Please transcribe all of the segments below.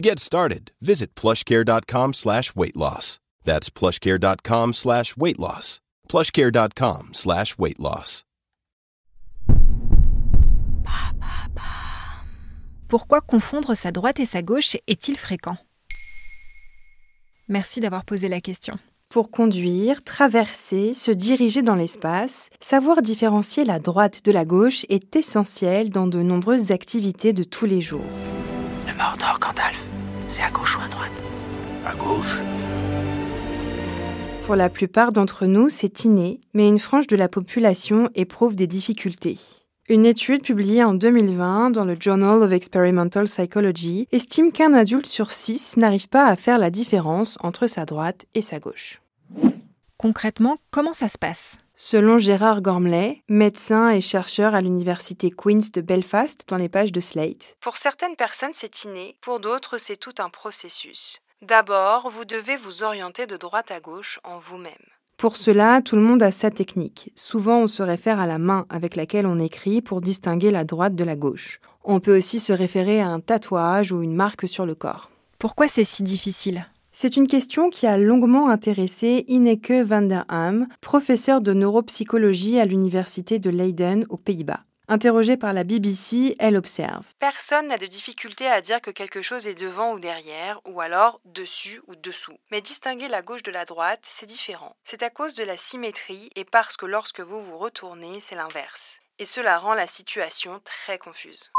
To get started, visit plushcare.com slash weight loss. That's plushcare.com slash weight loss. plushcare.com slash weight loss. Pourquoi confondre sa droite et sa gauche est-il fréquent? Merci d'avoir posé la question. Pour conduire, traverser, se diriger dans l'espace, savoir différencier la droite de la gauche est essentiel dans de nombreuses activités de tous les jours. Le Mordor, Gandalf, c'est à gauche ou à droite À gauche. Pour la plupart d'entre nous, c'est inné, mais une frange de la population éprouve des difficultés. Une étude publiée en 2020 dans le Journal of Experimental Psychology estime qu'un adulte sur six n'arrive pas à faire la différence entre sa droite et sa gauche. Concrètement, comment ça se passe? Selon Gérard Gormley, médecin et chercheur à l'université Queen's de Belfast dans les pages de Slate, pour certaines personnes c'est inné, pour d'autres c'est tout un processus. D'abord, vous devez vous orienter de droite à gauche en vous-même. Pour cela, tout le monde a sa technique. Souvent, on se réfère à la main avec laquelle on écrit pour distinguer la droite de la gauche. On peut aussi se référer à un tatouage ou une marque sur le corps. Pourquoi c'est si difficile? C'est une question qui a longuement intéressé Ineke van der Ham, professeure de neuropsychologie à l'université de Leiden aux Pays-Bas. Interrogée par la BBC, elle observe Personne n'a de difficulté à dire que quelque chose est devant ou derrière, ou alors dessus ou dessous. Mais distinguer la gauche de la droite, c'est différent. C'est à cause de la symétrie et parce que lorsque vous vous retournez, c'est l'inverse. Et cela rend la situation très confuse.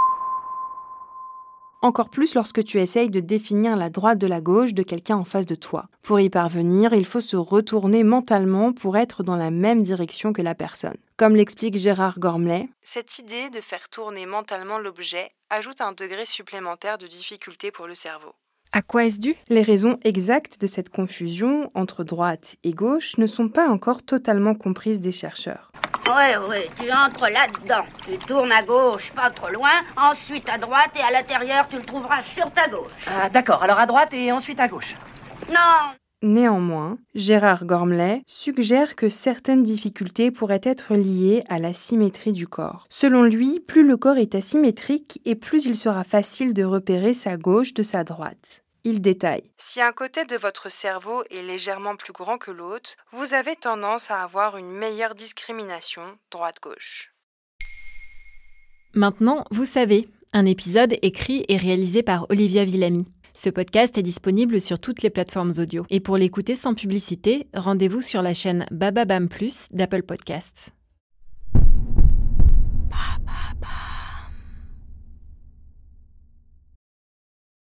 Encore plus lorsque tu essayes de définir la droite de la gauche de quelqu'un en face de toi. Pour y parvenir, il faut se retourner mentalement pour être dans la même direction que la personne. Comme l'explique Gérard Gormley, cette idée de faire tourner mentalement l'objet ajoute un degré supplémentaire de difficulté pour le cerveau. À quoi est-ce dû? Les raisons exactes de cette confusion entre droite et gauche ne sont pas encore totalement comprises des chercheurs. Oui, oui, tu entres là-dedans. Tu tournes à gauche, pas trop loin, ensuite à droite et à l'intérieur, tu le trouveras sur ta gauche. Ah, d'accord, alors à droite et ensuite à gauche. Non, Néanmoins, Gérard Gormley suggère que certaines difficultés pourraient être liées à la symétrie du corps. Selon lui, plus le corps est asymétrique et plus il sera facile de repérer sa gauche de sa droite. Il détaille. Si un côté de votre cerveau est légèrement plus grand que l'autre, vous avez tendance à avoir une meilleure discrimination droite-gauche. Maintenant, vous savez, un épisode écrit et réalisé par Olivia Villamy. Ce podcast est disponible sur toutes les plateformes audio. Et pour l'écouter sans publicité, rendez-vous sur la chaîne Bababam Plus d'Apple Podcasts.